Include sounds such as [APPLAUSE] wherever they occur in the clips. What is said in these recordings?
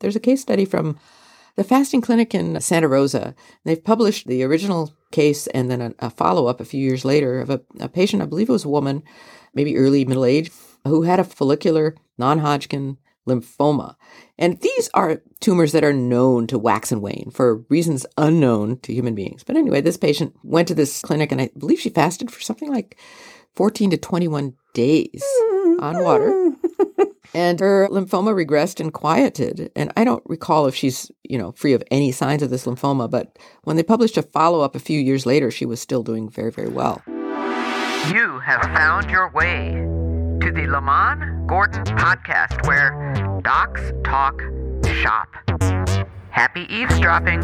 There's a case study from the fasting clinic in Santa Rosa. They've published the original case and then a, a follow up a few years later of a, a patient, I believe it was a woman, maybe early middle age, who had a follicular non Hodgkin lymphoma. And these are tumors that are known to wax and wane for reasons unknown to human beings. But anyway, this patient went to this clinic and I believe she fasted for something like 14 to 21 days mm-hmm. on water. [LAUGHS] and her lymphoma regressed and quieted. And I don't recall if she's, you know, free of any signs of this lymphoma, but when they published a follow up a few years later, she was still doing very, very well. You have found your way to the Lemanne Gordon podcast where docs talk shop. Happy eavesdropping.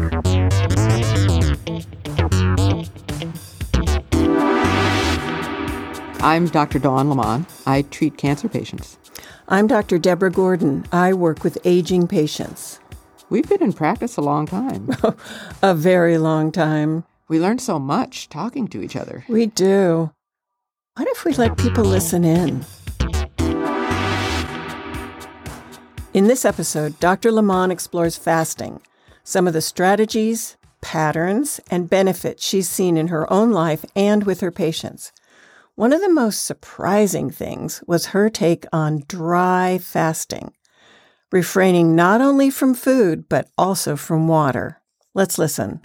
I'm Dr. Dawn Lemanne. I treat cancer patients. I'm Dr. Deborah Gordon. I work with aging patients. We've been in practice a long time. [LAUGHS] a very long time. We learn so much talking to each other. We do. What if we let people listen in? In this episode, Dr. Lemanne explores fasting, some of the strategies, patterns, and benefits she's seen in her own life and with her patients. One of the most surprising things was her take on dry fasting, refraining not only from food, but also from water. Let's listen.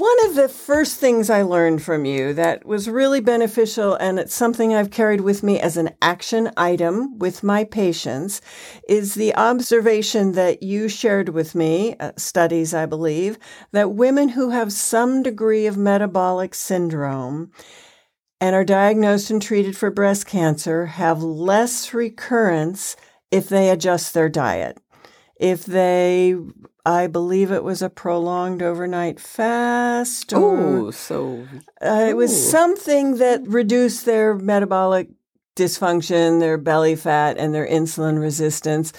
One of the first things I learned from you that was really beneficial, and it's something I've carried with me as an action item with my patients, is the observation that you shared with me, uh, studies I believe, that women who have some degree of metabolic syndrome and are diagnosed and treated for breast cancer have less recurrence if they adjust their diet. If they I believe it was a prolonged overnight fast. Oh, so uh, it was something that reduced their metabolic dysfunction, their belly fat, and their insulin resistance.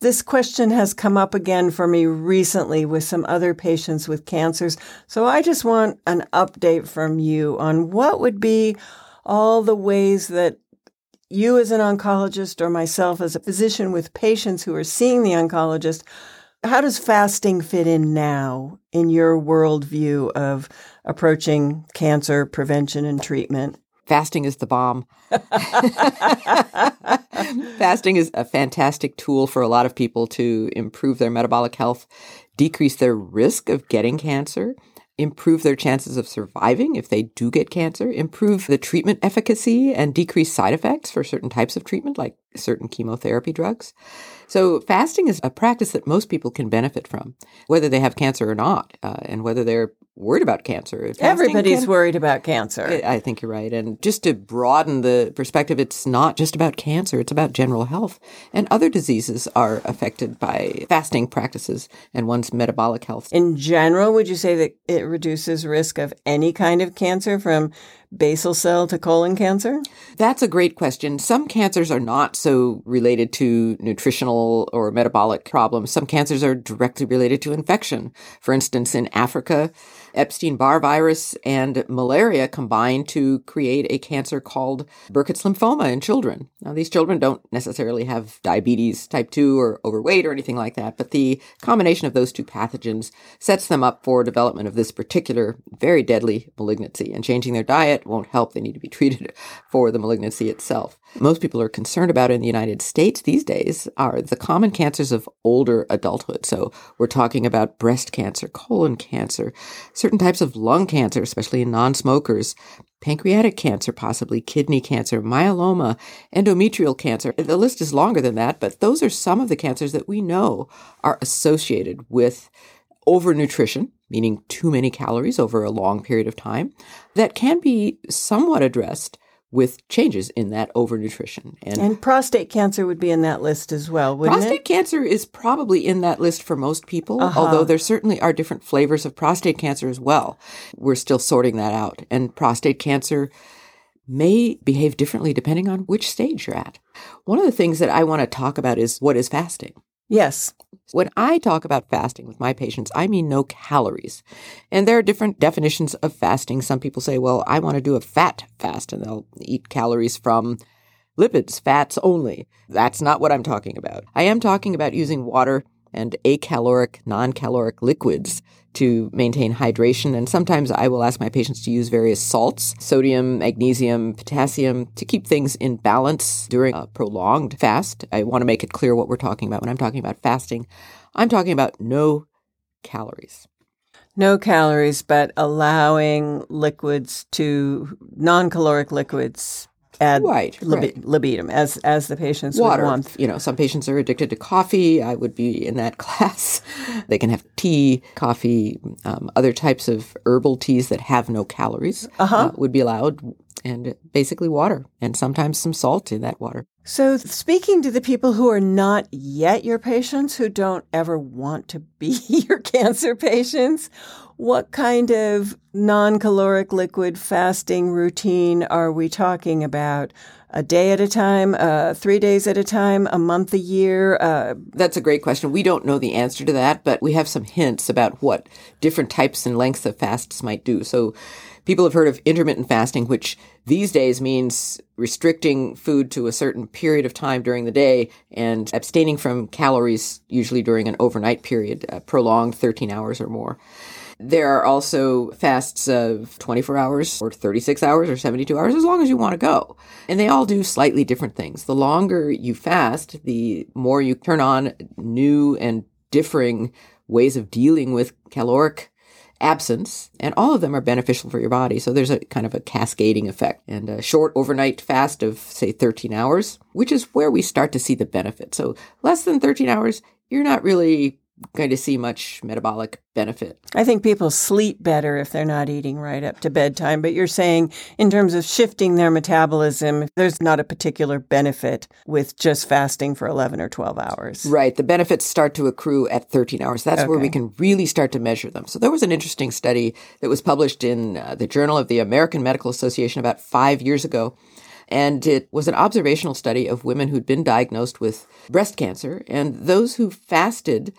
This question has come up again for me recently with some other patients with cancers. So I just want an update from you on what would be all the ways that you as an oncologist or myself as a physician with patients who are seeing the oncologist how does fasting fit in now in your worldview of approaching cancer prevention and treatment? Fasting is the bomb. [LAUGHS] Fasting is a fantastic tool for a lot of people to improve their metabolic health, decrease their risk of getting cancer, improve their chances of surviving if they do get cancer, improve the treatment efficacy and decrease side effects for certain types of treatment, like certain chemotherapy drugs. So, fasting is a practice that most people can benefit from, whether they have cancer or not, uh, and whether they're worried about cancer. Everybody's can, worried about cancer. I think you're right. And just to broaden the perspective, it's not just about cancer, it's about general health. And other diseases are affected by fasting practices and one's metabolic health. In general, would you say that it reduces risk of any kind of cancer from basal cell to colon cancer? That's a great question. Some cancers are not so related to nutritional or metabolic problems. Some cancers are directly related to infection. For instance, in Africa, Epstein Barr virus and malaria combine to create a cancer called Burkitt's lymphoma in children. Now, these children don't necessarily have diabetes type 2 or overweight or anything like that, but the combination of those two pathogens sets them up for development of this particular very deadly malignancy. And changing their diet won't help. They need to be [LAUGHS] treated for the malignancy itself. Most people are concerned about in the United States these days are the common cancers of older adulthood. So we're talking about breast cancer, colon cancer, certain types of lung cancer, especially in non-smokers, pancreatic cancer, possibly kidney cancer, myeloma, endometrial cancer. The list is longer than that, but those are some of the cancers that we know are associated with overnutrition, meaning too many calories over a long period of time, that can be somewhat addressed with changes in that overnutrition. And, and prostate cancer would be in that list as well, wouldn't it? prostate it? cancer is probably in that list for most people, uh-huh. although there certainly are different flavors of prostate cancer as well. We're still sorting that out. And prostate cancer may behave differently depending on which stage you're at. One of the things that I want to talk about is what is fasting? Yes. When I talk about fasting with my patients, I mean no calories. And there are different definitions of fasting. Some people say, well, I want to do a fat fast, and they'll eat calories from lipids, fats only. That's not what I'm talking about. I am talking about using water and acaloric, non caloric liquids to maintain hydration. And sometimes I will ask my patients to use various salts, sodium, magnesium, potassium, to keep things in balance during a prolonged fast. I want to make it clear what we're talking about when I'm talking about fasting. I'm talking about no calories. No calories, but allowing liquids to non caloric liquids add right, libi- right. libitum as as the patients Water. You know, some patients are addicted to coffee. I would be in that [LAUGHS] class. they can have tea, coffee, um, other types of herbal teas that have no calories Uh-huh. uh, would be allowed, and basically water, and sometimes some salt in that water. So, speaking to the people who are not yet your patients, who don't ever want to be [LAUGHS] your cancer patients, what kind of non caloric liquid fasting routine are we talking about? A day at a time, uh, three days at a time, a month, a year? Uh, That's a great question. We don't know the answer to that, but we have some hints about what different types and lengths of fasts might do. So, people have heard of intermittent fasting, which these days means restricting food to a certain period of time during the day and abstaining from calories, usually during an overnight period, uh, prolonged 13 hours or more. There are also fasts of 24 hours or 36 hours or 72 hours, as long as you want to go. And they all do slightly different things. The longer you fast, the more you turn on new and differing ways of dealing with caloric absence, and all of them are beneficial for your body. So there's a kind of a cascading effect. And a short overnight fast of, say, 13 hours, which is where we start to see the benefit. So less than 13 hours, you're not really going to see much metabolic benefit. I think people sleep better if they're not eating right up to bedtime, but you're saying in terms of shifting their metabolism, there's not a particular benefit with just fasting for 11 or 12 hours. Right. The benefits start to accrue at 13 hours. That's where we can really start to measure them. So there was an interesting study that was published in uh, the Journal of the American Medical Association about five years ago. And it was an observational study of women who'd been diagnosed with breast cancer. And those who fasted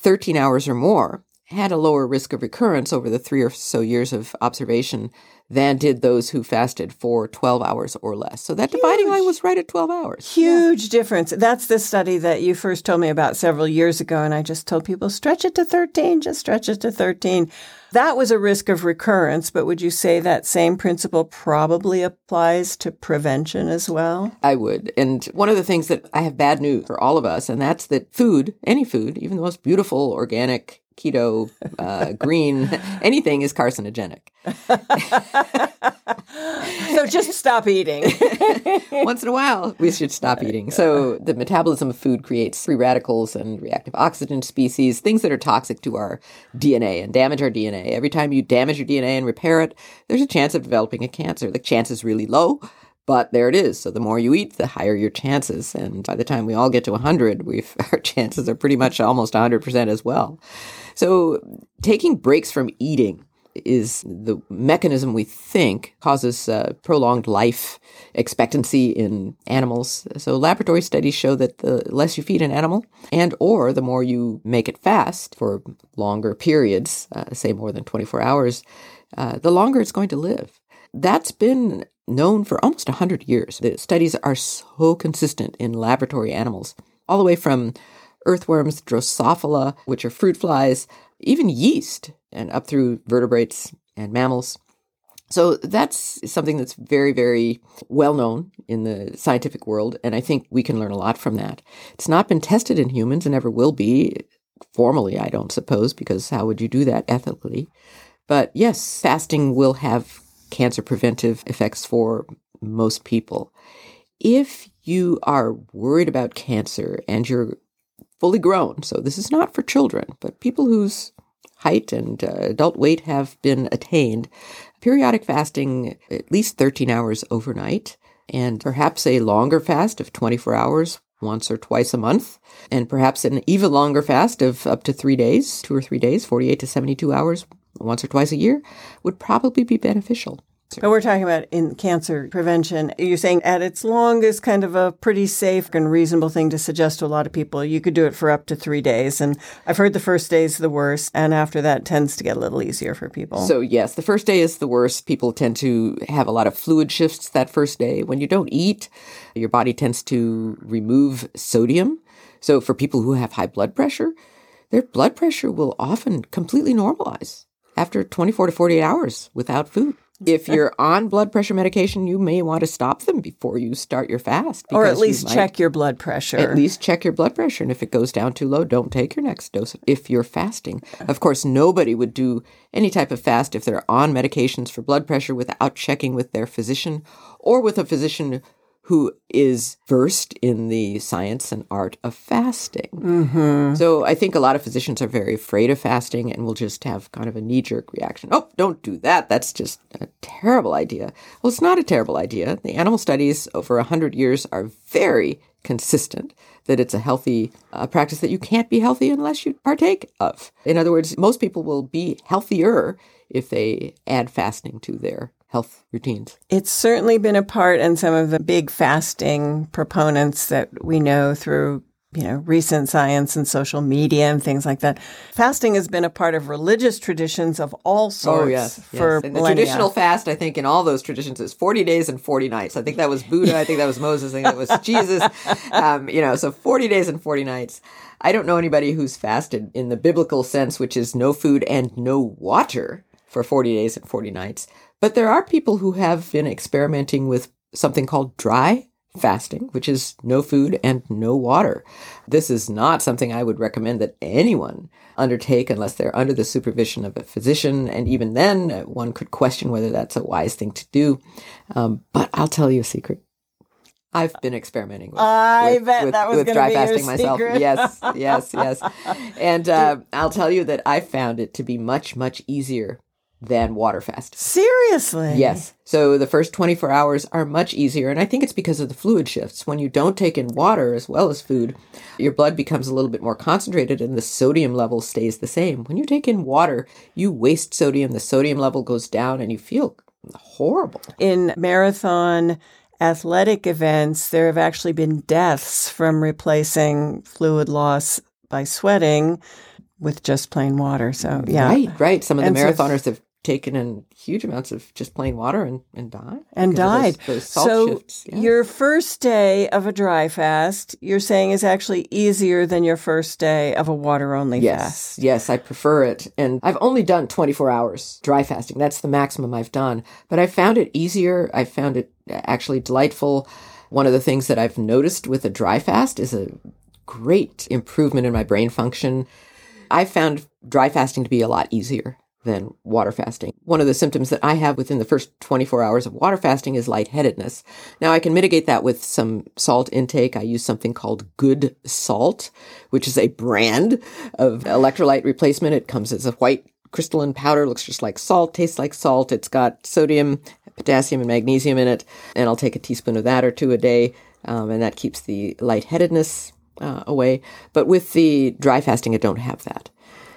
13 hours or more had a lower risk of recurrence over the three or so years of observation than did those who fasted for 12 hours or less. So that dividing line was right at 12 hours. Huge difference. That's the study that you first told me about several years ago. And I just told people, stretch it to 13, just stretch it to 13. That was a risk of recurrence, but would you say that same principle probably applies to prevention as well? I would. And one of the things that I have bad news for all of us, and that's that food, any food, even the most beautiful, organic, keto, uh, green, anything is carcinogenic. So just stop eating. [LAUGHS] Once in a while, we should stop eating. So, the metabolism of food creates free radicals and reactive oxygen species, things that are toxic to our DNA and damage our DNA. Every time you damage your DNA and repair it, there's a chance of developing a cancer. The chance is really low, but there it is. So, the more you eat, the higher your chances. And by the time we all get to 100, we've, [LAUGHS] our chances are pretty much almost 100% as well. So, taking breaks from eating is the mechanism we think causes uh, prolonged life expectancy in animals. So laboratory studies show that the less you feed an animal and or the more you make it fast for longer periods, uh, say more than 24 hours, uh, the longer it's going to live. That's been known for almost 100 years. The studies are so consistent in laboratory animals, all the way from earthworms, Drosophila, which are fruit flies, even yeast, and up through vertebrates and mammals. So that's something that's very, very well known in the scientific world, and I think we can learn a lot from that. It's not been tested in humans and never will be formally, I don't suppose, because how would you do that ethically? But yes, fasting will have cancer preventive effects for most people. If you are worried about cancer and you're fully grown, so this is not for children, but people whose height and uh, adult weight have been attained, periodic fasting at least 13 hours overnight, and perhaps a longer fast of 24 hours once or twice a month, and perhaps an even longer fast of up to three days, two or three days, 48 to 72 hours once or twice a year, would probably be beneficial. But we're talking about in cancer prevention. You're saying at its longest, kind of a pretty safe and reasonable thing to suggest to a lot of people. You could do it for up to three days. And I've heard the first day is the worst. And after that tends to get a little easier for people. So, yes, the first day is the worst. People tend to have a lot of fluid shifts that first day. When you don't eat, your body tends to remove sodium. So, for people who have high blood pressure, their blood pressure will often completely normalize after 24 to 48 hours without food. If you're on blood pressure medication, you may want to stop them before you start your fast. or at because you least check your blood pressure. At least check your blood pressure. And if it goes down too low, don't take your next dose if you're fasting. Of course, nobody would do any type of fast if they're on medications for blood pressure without checking with their physician or with a physician who is versed in the science and art of fasting. Mm-hmm. So I think a lot of physicians are very afraid of fasting and will just have kind of a knee jerk reaction. Oh, don't do that. That's just a terrible idea. Well, it's not a terrible idea. The animal studies over 100 years are very consistent that it's a healthy uh, practice that you can't be healthy unless you partake of. In other words, most people will be healthier if they add fasting to their health routines. It's certainly been a part, and some of the big fasting proponents that we know through you know recent science and social media and things like that. Fasting has been a part of religious traditions of all sorts Oh yes, for yes. And the millennia. traditional fast, I think, in all those traditions is forty days and forty nights. I think that was Buddha. I think that was Moses. I think that was [LAUGHS] Jesus. Um, you know, so forty days and forty nights. I don't know anybody who's fasted in the biblical sense, which is no food and no water for forty days and forty nights. But there are people who have been experimenting with something called dry fasting, which is no food and no water. This is not something I would recommend that anyone undertake unless they're under the supervision of a physician. And even then, uh, one could question whether that's a wise thing to do. Um, but I'll tell you a secret. I've been experimenting with, I with, bet with, that was with dry fasting myself. Yes, yes, yes. [LAUGHS] And uh, I'll tell you that I found it to be much, much easier than water fasting. Seriously, Yes. So the first 24 hours are much easier. And I think it's because of the fluid shifts. When you don't take in water as well as food, your blood becomes a little bit more concentrated and the sodium level stays the same. When you take in water, you waste sodium, the sodium level goes down, and you feel horrible. In marathon athletic events, there have actually been deaths from replacing fluid loss by sweating with just plain water. So yeah, Right, right. Some of the And so- marathoners have taken in huge amounts of just plain water and, and died. and died. Those, those so shifts. yeah. your first day of a dry fast, you're saying is actually easier than your first day of a water only fast. Yes, yes, I prefer it. And I've only done 24 hours dry fasting. That's the maximum I've done. But I found it easier. I found it actually delightful. One of the things that I've noticed with a dry fast is a great improvement in my brain function. I found dry fasting to be a lot easier than water fasting. One of the symptoms that I have within the first 24 hours of water fasting is lightheadedness. Now I can mitigate that with some salt intake. I use something called Good Salt, which is a brand of electrolyte replacement. It comes as a white crystalline powder, looks just like salt, tastes like salt. It's got sodium, potassium, and magnesium in it. And I'll take a teaspoon of that or two a day. Um, and that keeps the lightheadedness uh, away. But with the dry fasting, I don't have that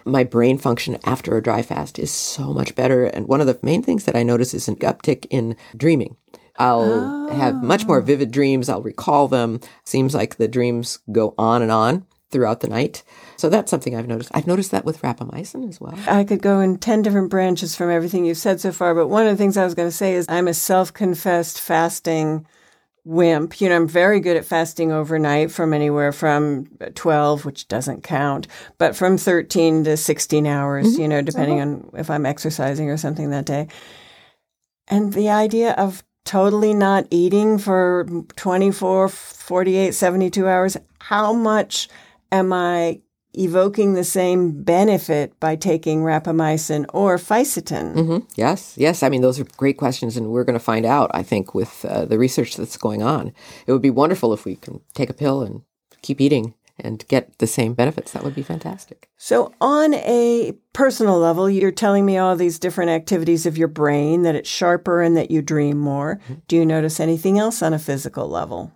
my brain function after a dry fast is so much better. And one of the main things that I notice is an uptick in dreaming. I'll have much more vivid dreams. I'll recall them. Seems like the dreams go on and on throughout the night. So that's something I've noticed. I've noticed that with rapamycin as well. I could go in 10 different branches from everything you've said so far, but one of the things I was going to say is I'm a self confessed fasting wimp. You know, I'm very good at fasting overnight from anywhere from 12, which doesn't count, but from 13 to 16 hours, mm-hmm. you know, depending uh-huh. on if I'm exercising or something that day. And the idea of totally not eating for 24, 48, 72 hours, how much am I evoking the same benefit by taking rapamycin or fisetin? hmm Yes, yes. I mean, those are great questions, and we're going to find out, I think, with uh, the research that's going on. It would be wonderful if we can take a pill and keep eating and get the same benefits. That would be fantastic. So, on a personal level, you're telling me all these different activities of your brain, that it's sharper and that you dream more. Do you notice anything else on a physical level?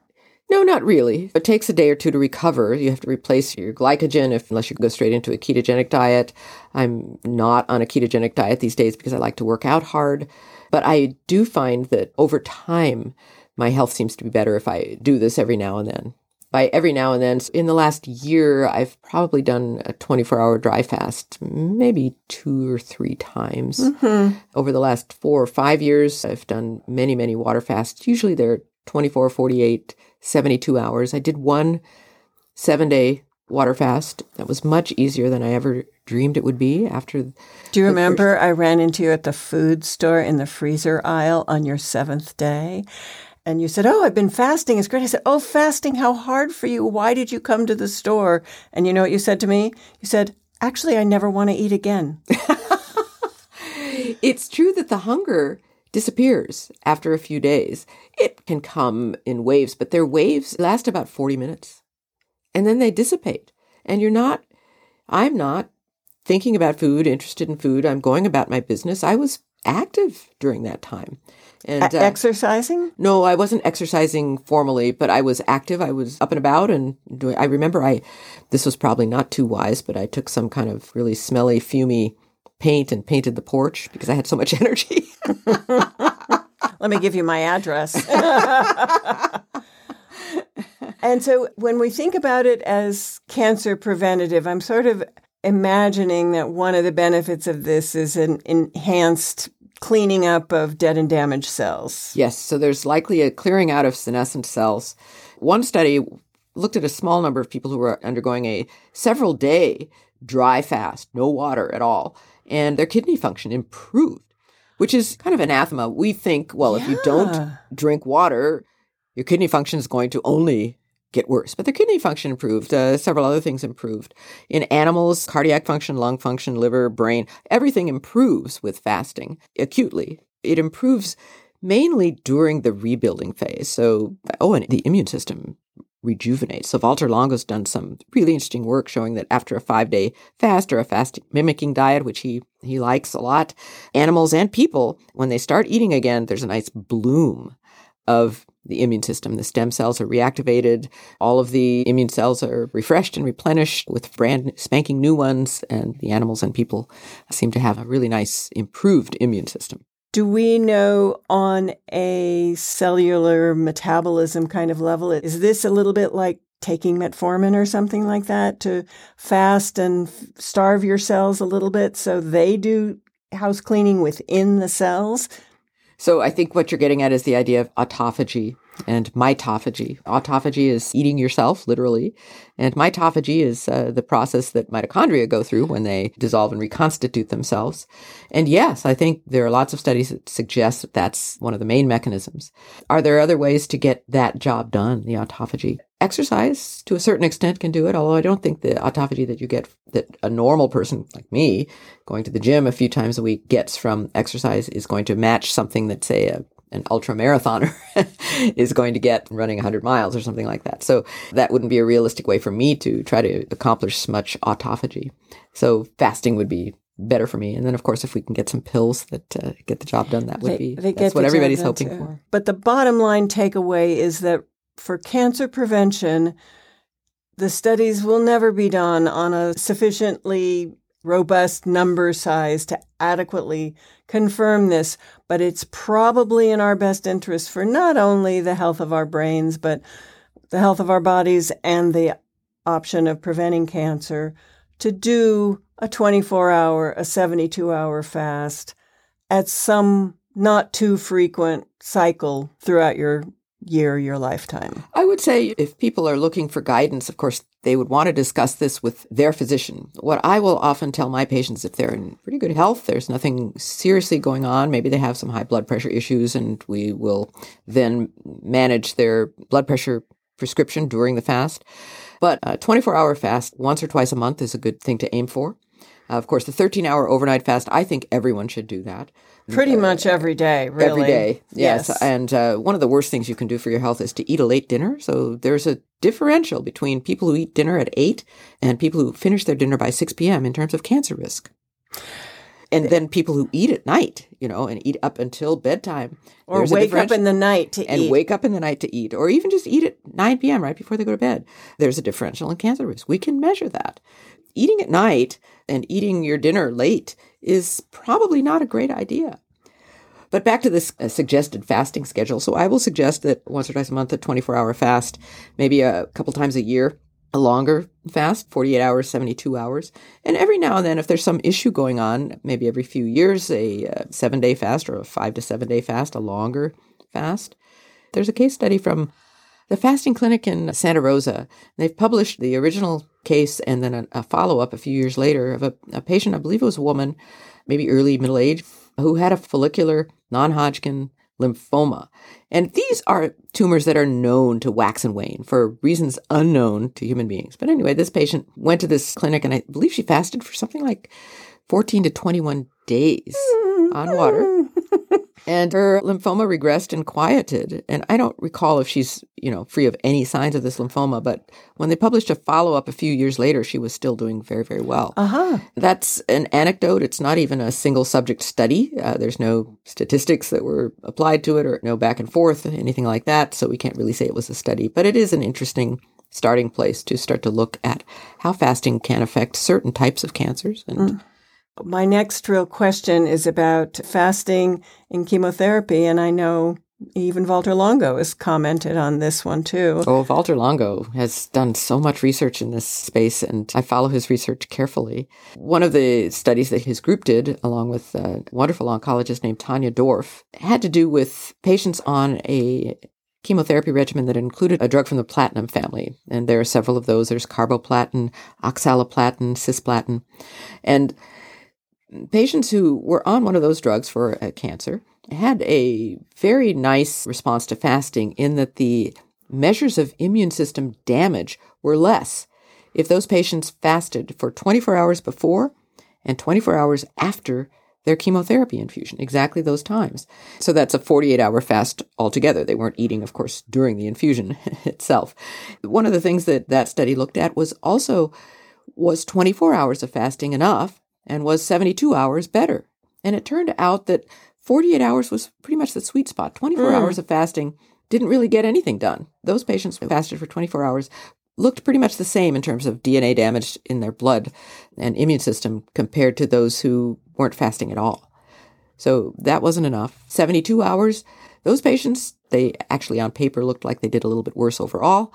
No, not really. It takes a day or two to recover. You have to replace your glycogen if unless you go straight into a ketogenic diet. I'm not on a ketogenic diet these days because I like to work out hard. But I do find that over time, my health seems to be better if I do this every now and then. By every now and then, in the last year, I've probably done a 24 hour dry fast, maybe two or three times. Mm-hmm. Over the last four or five years, I've done many, many water fasts. Usually they're 24, 48, 72 hours. I did one seven day water fast. That was much easier than I ever dreamed it would be after. Do you remember first... I ran into you at the food store in the freezer aisle on your seventh day? And you said, Oh, I've been fasting. It's great. I said, Oh, fasting, how hard for you. Why did you come to the store? And you know what you said to me? You said, Actually, I never want to eat again. [LAUGHS] it's true that the hunger disappears after a few days. It can come in waves, but their waves last about 40 minutes and then they dissipate. And you're not, I'm not thinking about food, interested in food. I'm going about my business. I was active during that time. And uh, exercising? No, I wasn't exercising formally, but I was active. I was up and about and doing, I remember I, this was probably not too wise, but I took some kind of really smelly, fumy paint and painted the porch because I had so much [LAUGHS] energy. Let me give you my address. [LAUGHS] and so when we think about it as cancer preventative, I'm sort of imagining that one of the benefits of this is an enhanced cleaning up of dead and damaged cells. Yes, so there's likely a clearing out of senescent cells. One study looked at a small number of people who were undergoing a several day dry fast, no water at all, and their kidney function improved, which is kind of anathema. We think, well, yeah. if you don't drink water, your kidney function is going to only get worse. But their kidney function improved. Uh, several other things improved. In animals, cardiac function, lung function, liver, brain, everything improves with fasting acutely. It improves mainly during the rebuilding phase. So, oh, and the immune system rejuvenates. So Valter Longo's done some really interesting work showing that after a five day fast or a fast mimicking diet, which he, he likes a lot, animals and people, when they start eating again, there's a nice bloom of the immune system. The stem cells are reactivated. All of the immune cells are refreshed and replenished with brand spanking new ones. And the animals and people seem to have a really nice improved immune system. Do we know on a cellular metabolism kind of level, is this a little bit like taking metformin or something like that to fast and starve your cells a little bit so they do house cleaning within the cells? So I think what you're getting at is the idea of autophagy and mitophagy. Autophagy is eating yourself, literally, and mitophagy is uh, the process that mitochondria go through when they dissolve and reconstitute themselves. And yes, I think there are lots of studies that suggest that that's one of the main mechanisms. Are there other ways to get that job done, the autophagy? Exercise to a certain extent can do it, although I don't think the autophagy that you get that a normal person like me going to the gym a few times a week gets from exercise is going to match something that say a an ultra marathoner [LAUGHS] is going to get running 100 miles or something like that. So that wouldn't be a realistic way for me to try to accomplish much autophagy. So fasting would be better for me. And then, of course, if we can get some pills that uh, get the job done, that would they, be they that's what everybody's hoping too. for. But the bottom line takeaway is that for cancer prevention, the studies will never be done on a sufficiently robust number size to adequately confirm this, but it's probably in our best interest for not only the health of our brains, but the health of our bodies and the option of preventing cancer to do a 24 hour, a 72 hour fast at some not too frequent cycle throughout your year, your lifetime? I would say if people are looking for guidance, of course, they would want to discuss this with their physician. What I will often tell my patients if they're in pretty good health, there's nothing seriously going on, maybe they have some high blood pressure issues, and we will then manage their blood pressure prescription during the fast. But a 24 hour fast once or twice a month is a good thing to aim for. Uh, of course, the 13 hour overnight fast, I think everyone should do that. Pretty much every day, really. Every day, yes. yes. And uh, one of the worst things you can do for your health is to eat a late dinner. So there's a differential between people who eat dinner at 8 and people who finish their dinner by 6 p.m. in terms of cancer risk. And then people who eat at night, you know, and eat up until bedtime. Or wake up in the night to and eat. And wake up in the night to eat. Or even just eat at 9 p.m. right before they go to bed. There's a differential in cancer risk. We can measure that. Eating at night and eating your dinner late is probably not a great idea. But back to this uh, suggested fasting schedule. So I will suggest that once or twice a month, a 24 hour fast, maybe a couple times a year, a longer fast, 48 hours, 72 hours. And every now and then, if there's some issue going on, maybe every few years, a uh, seven day fast or a five to seven day fast, a longer fast. There's a case study from the fasting clinic in Santa Rosa. They've published the original case and then a, a follow up a few years later of a, a patient, I believe it was a woman, maybe early middle age, who had a follicular non Hodgkin lymphoma. And these are tumors that are known to wax and wane for reasons unknown to human beings. But anyway, this patient went to this clinic and I believe she fasted for something like 14 to 21 days mm-hmm. on water. [LAUGHS] and her lymphoma regressed and quieted. And I don't recall if she's, you know, free of any signs of this lymphoma, but when they published a follow up a few years later, she was still doing very, very well. Uh-huh. That's an anecdote. It's not even a single subject study. Uh, there's no statistics that were applied to it or no back and forth, anything like that. So we can't really say it was a study, but it is an interesting starting place to start to look at how fasting can affect certain types of cancers and mm. My next real question is about fasting and chemotherapy, and I know even Walter Longo has commented on this one too. Oh, Valter Longo has done so much research in this space, and I follow his research carefully. One of the studies that his group did, along with a wonderful oncologist named Tanya Dorff, had to do with patients on a chemotherapy regimen that included a drug from the platinum family. And there are several of those. There's carboplatin, oxaliplatin, cisplatin. And patients who were on one of those drugs for a cancer had a very nice response to fasting in that the measures of immune system damage were less if those patients fasted for 24 hours before and 24 hours after their chemotherapy infusion, exactly those times. So that's a 48 hour fast altogether. They weren't eating, of course, during the infusion [LAUGHS] itself. One of the things that that study looked at was also was 24 hours of fasting enough and was 72 hours better. And it turned out that 48 hours was pretty much the sweet spot. 24 mm. hours of fasting didn't really get anything done. Those patients who fasted for 24 hours looked pretty much the same in terms of DNA damage in their blood and immune system compared to those who weren't fasting at all. So that wasn't enough. 72 hours, those patients, they actually on paper looked like they did a little bit worse overall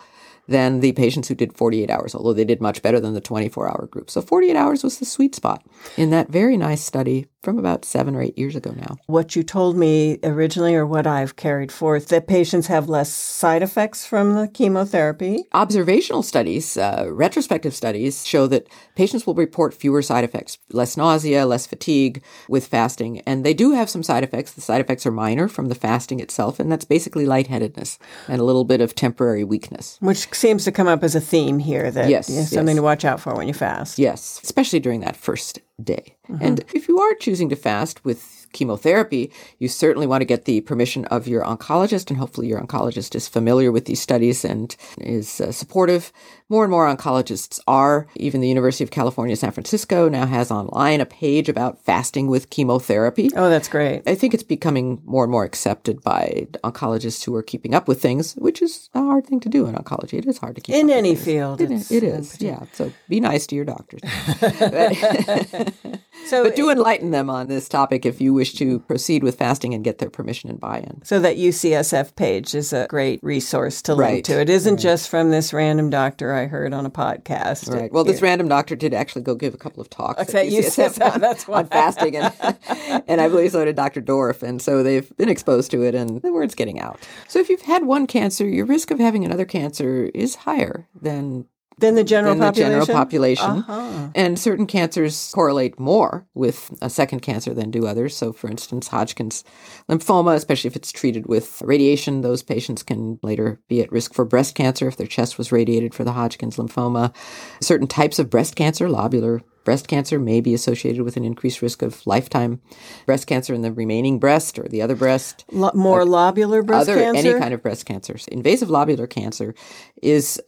than the patients who did 48 hours, although they did much better than the 24 hour group. So 48 hours was the sweet spot in that very nice study from about seven or eight years ago now. What you told me originally, or what I've carried forth, that patients have less side effects from the chemotherapy? Observational studies, uh, retrospective studies, show that patients will report fewer side effects, less nausea, less fatigue with fasting. And they do have some side effects. The side effects are minor from the fasting itself, and that's basically lightheadedness and a little bit of temporary weakness. Which seems to come up as a theme here that yes, something yes. to watch out for when you fast. Yes, especially during that first day. Mm-hmm. And if you are choosing to fast with chemotherapy, you certainly want to get the permission of your oncologist, and hopefully your oncologist is familiar with these studies and is uh, supportive. More and more oncologists are. Even the University of California, San Francisco now has online a page about fasting with chemotherapy. Oh, that's great. I think it's becoming more and more accepted by oncologists who are keeping up with things, which is a hard thing to do in oncology. It is hard to keep up in any field. It, it is, yeah. So be nice to your doctors. [LAUGHS] [LAUGHS] [LAUGHS] so, but do enlighten them on this topic if you wish to proceed with fasting and get their permission and buy-in. So that UCSF page is a great resource to link right. to. It isn't right. just from this random doctor I heard on a podcast. Right. Well, this random doctor did actually go give a couple of talks okay, at UCSF on, that's on fasting, and, [LAUGHS] and I believe so did Dr. Dorff, and so they've been exposed to it, and the word's getting out. So if you've had one cancer, your risk of having another cancer is higher than than the general than population. The general population. Uh-huh. And certain cancers correlate more with a second cancer than do others. So, for instance, Hodgkin's lymphoma, especially if it's treated with radiation, those patients can later be at risk for breast cancer if their chest was radiated for the Hodgkin's lymphoma. Certain types of breast cancer, lobular breast cancer may be associated with an increased risk of lifetime breast cancer in the remaining breast or the other breast. Lo- more lobular breast other, cancer? Any kind of breast cancer. Invasive lobular cancer is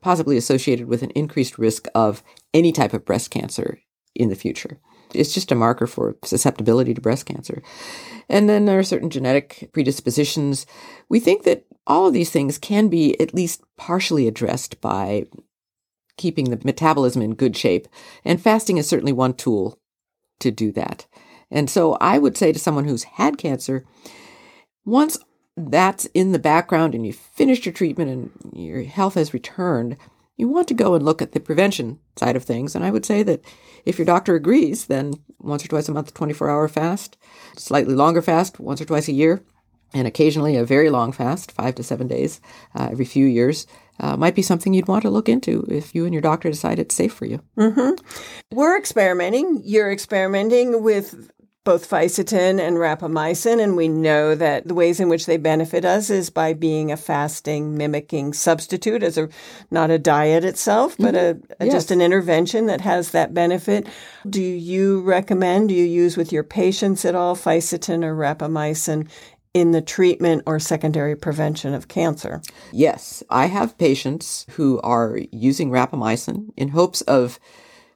possibly associated with an increased risk of any type of breast cancer in the future. It's just a marker for susceptibility to breast cancer. And then there are certain genetic predispositions. We think that all of these things can be at least partially addressed by keeping the metabolism in good shape. And fasting is certainly one tool to do that. And so I would say to someone who's had cancer, once that's in the background and you've finished your treatment and your health has returned, you want to go and look at the prevention side of things. And I would say that if your doctor agrees, then once or twice a month, 24 hour fast, slightly longer fast, once or twice a year, and occasionally a very long fast, five to seven days uh, every few years, uh, might be something you'd want to look into if you and your doctor decide it's safe for you. Mm-hmm. We're experimenting. You're experimenting with both fisetin and rapamycin, and we know that the ways in which they benefit us is by being a fasting mimicking substitute as a not a diet itself, but mm-hmm. a, a yes. just an intervention that has that benefit. Do you recommend? Do you use with your patients at all fisetin or rapamycin in the treatment or secondary prevention of cancer? Yes, I have patients who are using rapamycin in hopes of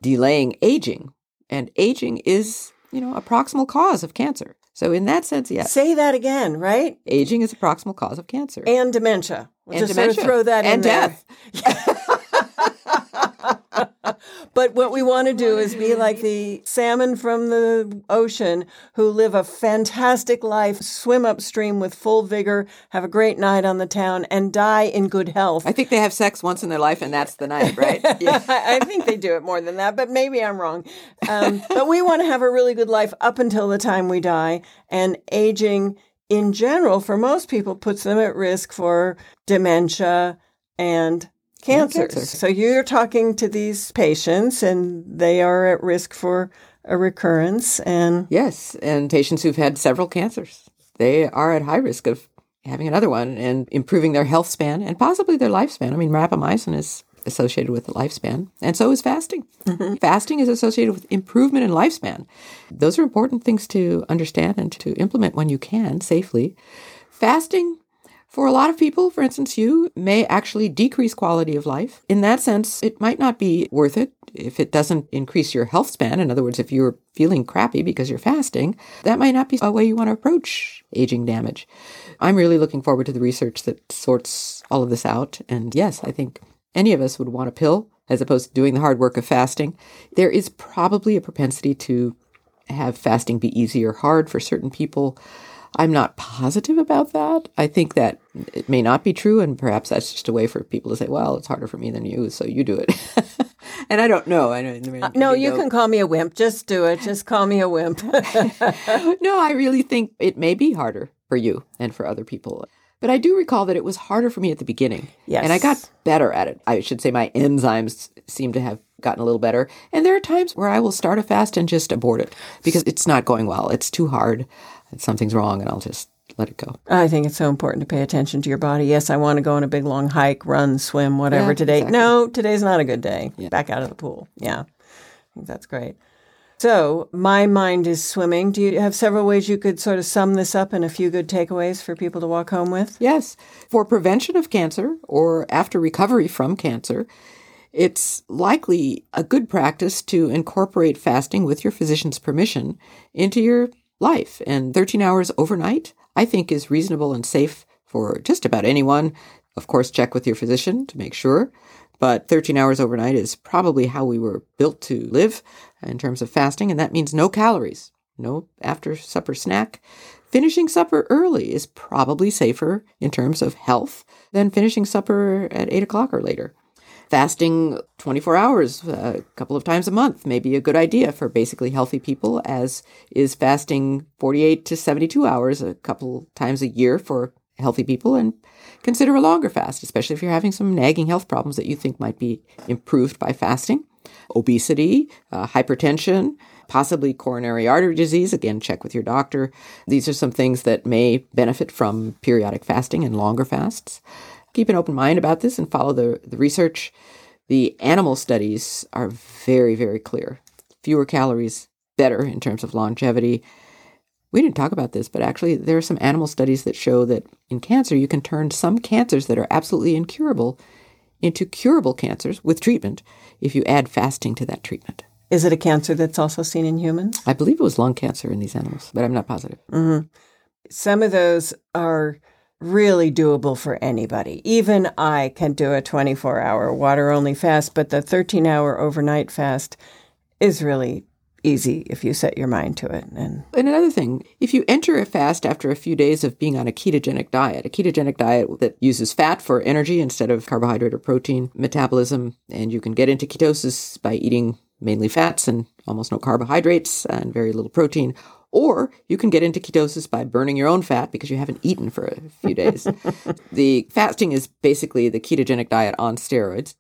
delaying aging, and aging is you know, a proximal cause of cancer. So in that sense, yes. Say that again, right? Aging is a proximal cause of cancer. And dementia. We'll and just dementia. Sort of throw that and in death. [LAUGHS] [LAUGHS] but what we want to do is be like the salmon from the ocean who live a fantastic life, swim upstream with full vigor, have a great night on the town, and die in good health. I think they have sex once in their life, and that's the night, right? [LAUGHS] Yeah. I think they do it more than that, but maybe I'm wrong. Um, [LAUGHS] but we want to have a really good life up until the time we die, and aging in general, for most people, puts them at risk for dementia and cancers. Cancer. So you're talking to these patients and they are at risk for a recurrence and Yes, and patients who've had several cancers. They are at high risk of having another one and improving their health span and possibly their lifespan. I mean, rapamycin is associated with the lifespan, and so is fasting. Mm-hmm. Fasting is associated with improvement in lifespan. Those are important things to understand and to implement when you can safely. Fasting for a lot of people, for instance, you may actually decrease quality of life. In that sense, it might not be worth it if it doesn't increase your health span. In other words, if you're feeling crappy because you're fasting, that might not be a way you want to approach aging damage. I'm really looking forward to the research that sorts all of this out. And yes, I think any of us would want a pill as opposed to doing the hard work of fasting. There is probably a propensity to have fasting be easy or hard for certain people. I'm not positive about that. I think that it may not be true, and perhaps that's just a way for people to say, "Well, it's harder for me than you, so you do it." [LAUGHS] and I don't know. I don't. Uh, no, you know. can call me a wimp. Just do it. Just call me a wimp. [LAUGHS] no, I really think it may be harder for you and for other people. But I do recall that it was harder for me at the beginning. Yes. And I got better at it. I should say my enzymes seem to have gotten a little better. And there are times where I will start a fast and just abort it because it's not going well. It's too hard something's wrong and I'll just let it go. I think it's so important to pay attention to your body. Yes, I want to go on a big long hike, run, swim, whatever yeah, today. Exactly. No, today's not a good day. Yeah. Back out of the pool. Yeah. I think that's great. So, my mind is swimming. Do you have several ways you could sort of sum this up in a few good takeaways for people to walk home with? Yes. For prevention of cancer or after recovery from cancer, it's likely a good practice to incorporate fasting with your physician's permission into your life. And 13 hours overnight, I think, is reasonable and safe for just about anyone. Of course, check with your physician to make sure. But 13 hours overnight is probably how we were built to live in terms of fasting, and that means no calories, no after supper snack. Finishing supper early is probably safer in terms of health than finishing supper at 8 o'clock or later fasting 24 hours uh, a couple of times a month may be a good idea for basically healthy people, as is fasting 48 to 72 hours a couple times a year for healthy people. And consider a longer fast, especially if you're having some nagging health problems that you think might be improved by fasting. Obesity, uh, hypertension, possibly coronary artery disease. Again, check with your doctor. These are some things that may benefit from periodic fasting and longer fasts keep an open mind about this and follow the, the research. The animal studies are very, very clear. Fewer calories, better in terms of longevity. We didn't talk about this, but actually, there are some animal studies that show that in cancer, you can turn some cancers that are absolutely incurable into curable cancers with treatment if you add fasting to that treatment. Is it a cancer that's also seen in humans? I believe it was lung cancer in these animals, but I'm not positive. Mm-hmm. Some of those are really doable for anybody. Even I can do a 24 hour water only fast, but the 13 hour overnight fast is really easy if you set your mind to it. And And another thing, if you enter a fast after a few days of being on a ketogenic diet, a ketogenic diet that uses fat for energy instead of carbohydrate or protein metabolism, and you can get into ketosis by eating mainly fats and almost no carbohydrates and very little protein. Or you can get into ketosis by burning your own fat because you haven't eaten for a few days. [LAUGHS] the fasting is basically the ketogenic diet on steroids.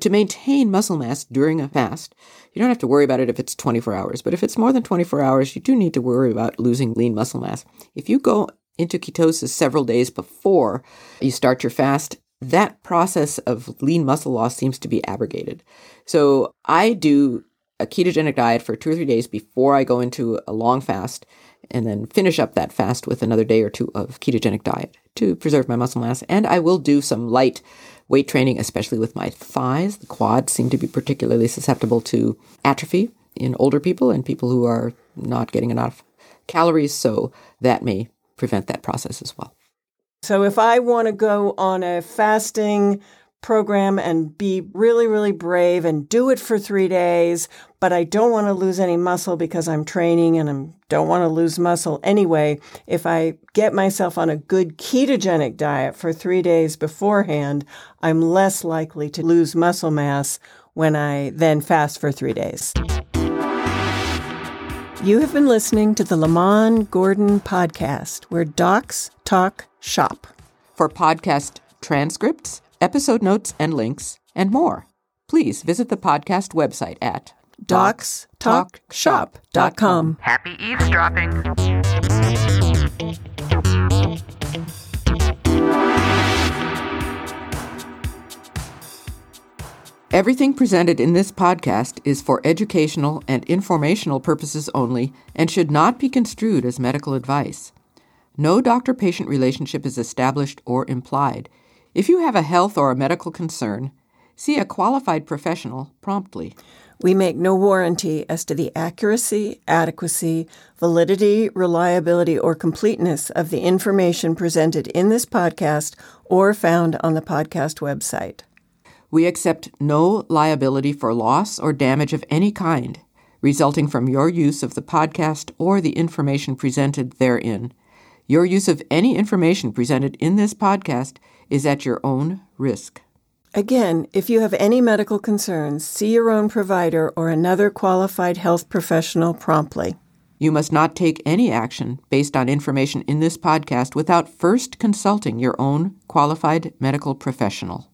To maintain muscle mass during a fast, you don't have to worry about it if it's 24 hours, but if it's more than 24 hours, you do need to worry about losing lean muscle mass. If you go into ketosis several days before you start your fast, that process of lean muscle loss seems to be abrogated. So I do a ketogenic diet for two or three days before I go into a long fast and then finish up that fast with another day or two of ketogenic diet to preserve my muscle mass. And I will do some light weight training, especially with my thighs. The quads seem to be particularly susceptible to atrophy in older people and people who are not getting enough calories. So that may prevent that process as well. so if I want to go on a fasting program and be really, really brave and do it for three days, but I don't want to lose any muscle because I'm training and I don't want to lose muscle anyway. If I get myself on a good ketogenic diet for three days beforehand, I'm less likely to lose muscle mass when I then fast for three days. You have been listening to the Lemanne Gordon podcast, where docs talk shop. For podcast transcripts, episode notes and links, and more, please visit the podcast website at docstalkshop.com. Happy eavesdropping. Everything presented in this podcast is for educational and informational purposes only and should not be construed as medical advice. No doctor patient relationship is established or implied. If you have a health or a medical concern, see a qualified professional promptly. We make no warranty as to the accuracy, adequacy, validity, reliability, or completeness of the information presented in this podcast or found on the podcast website. We accept no liability for loss or damage of any kind resulting from your use of the podcast or the information presented therein. Your use of any information presented in this podcast is at your own risk. Again, if you have any medical concerns, see your own provider or another qualified health professional promptly. You must not take any action based on information in this podcast without first consulting your own qualified medical professional.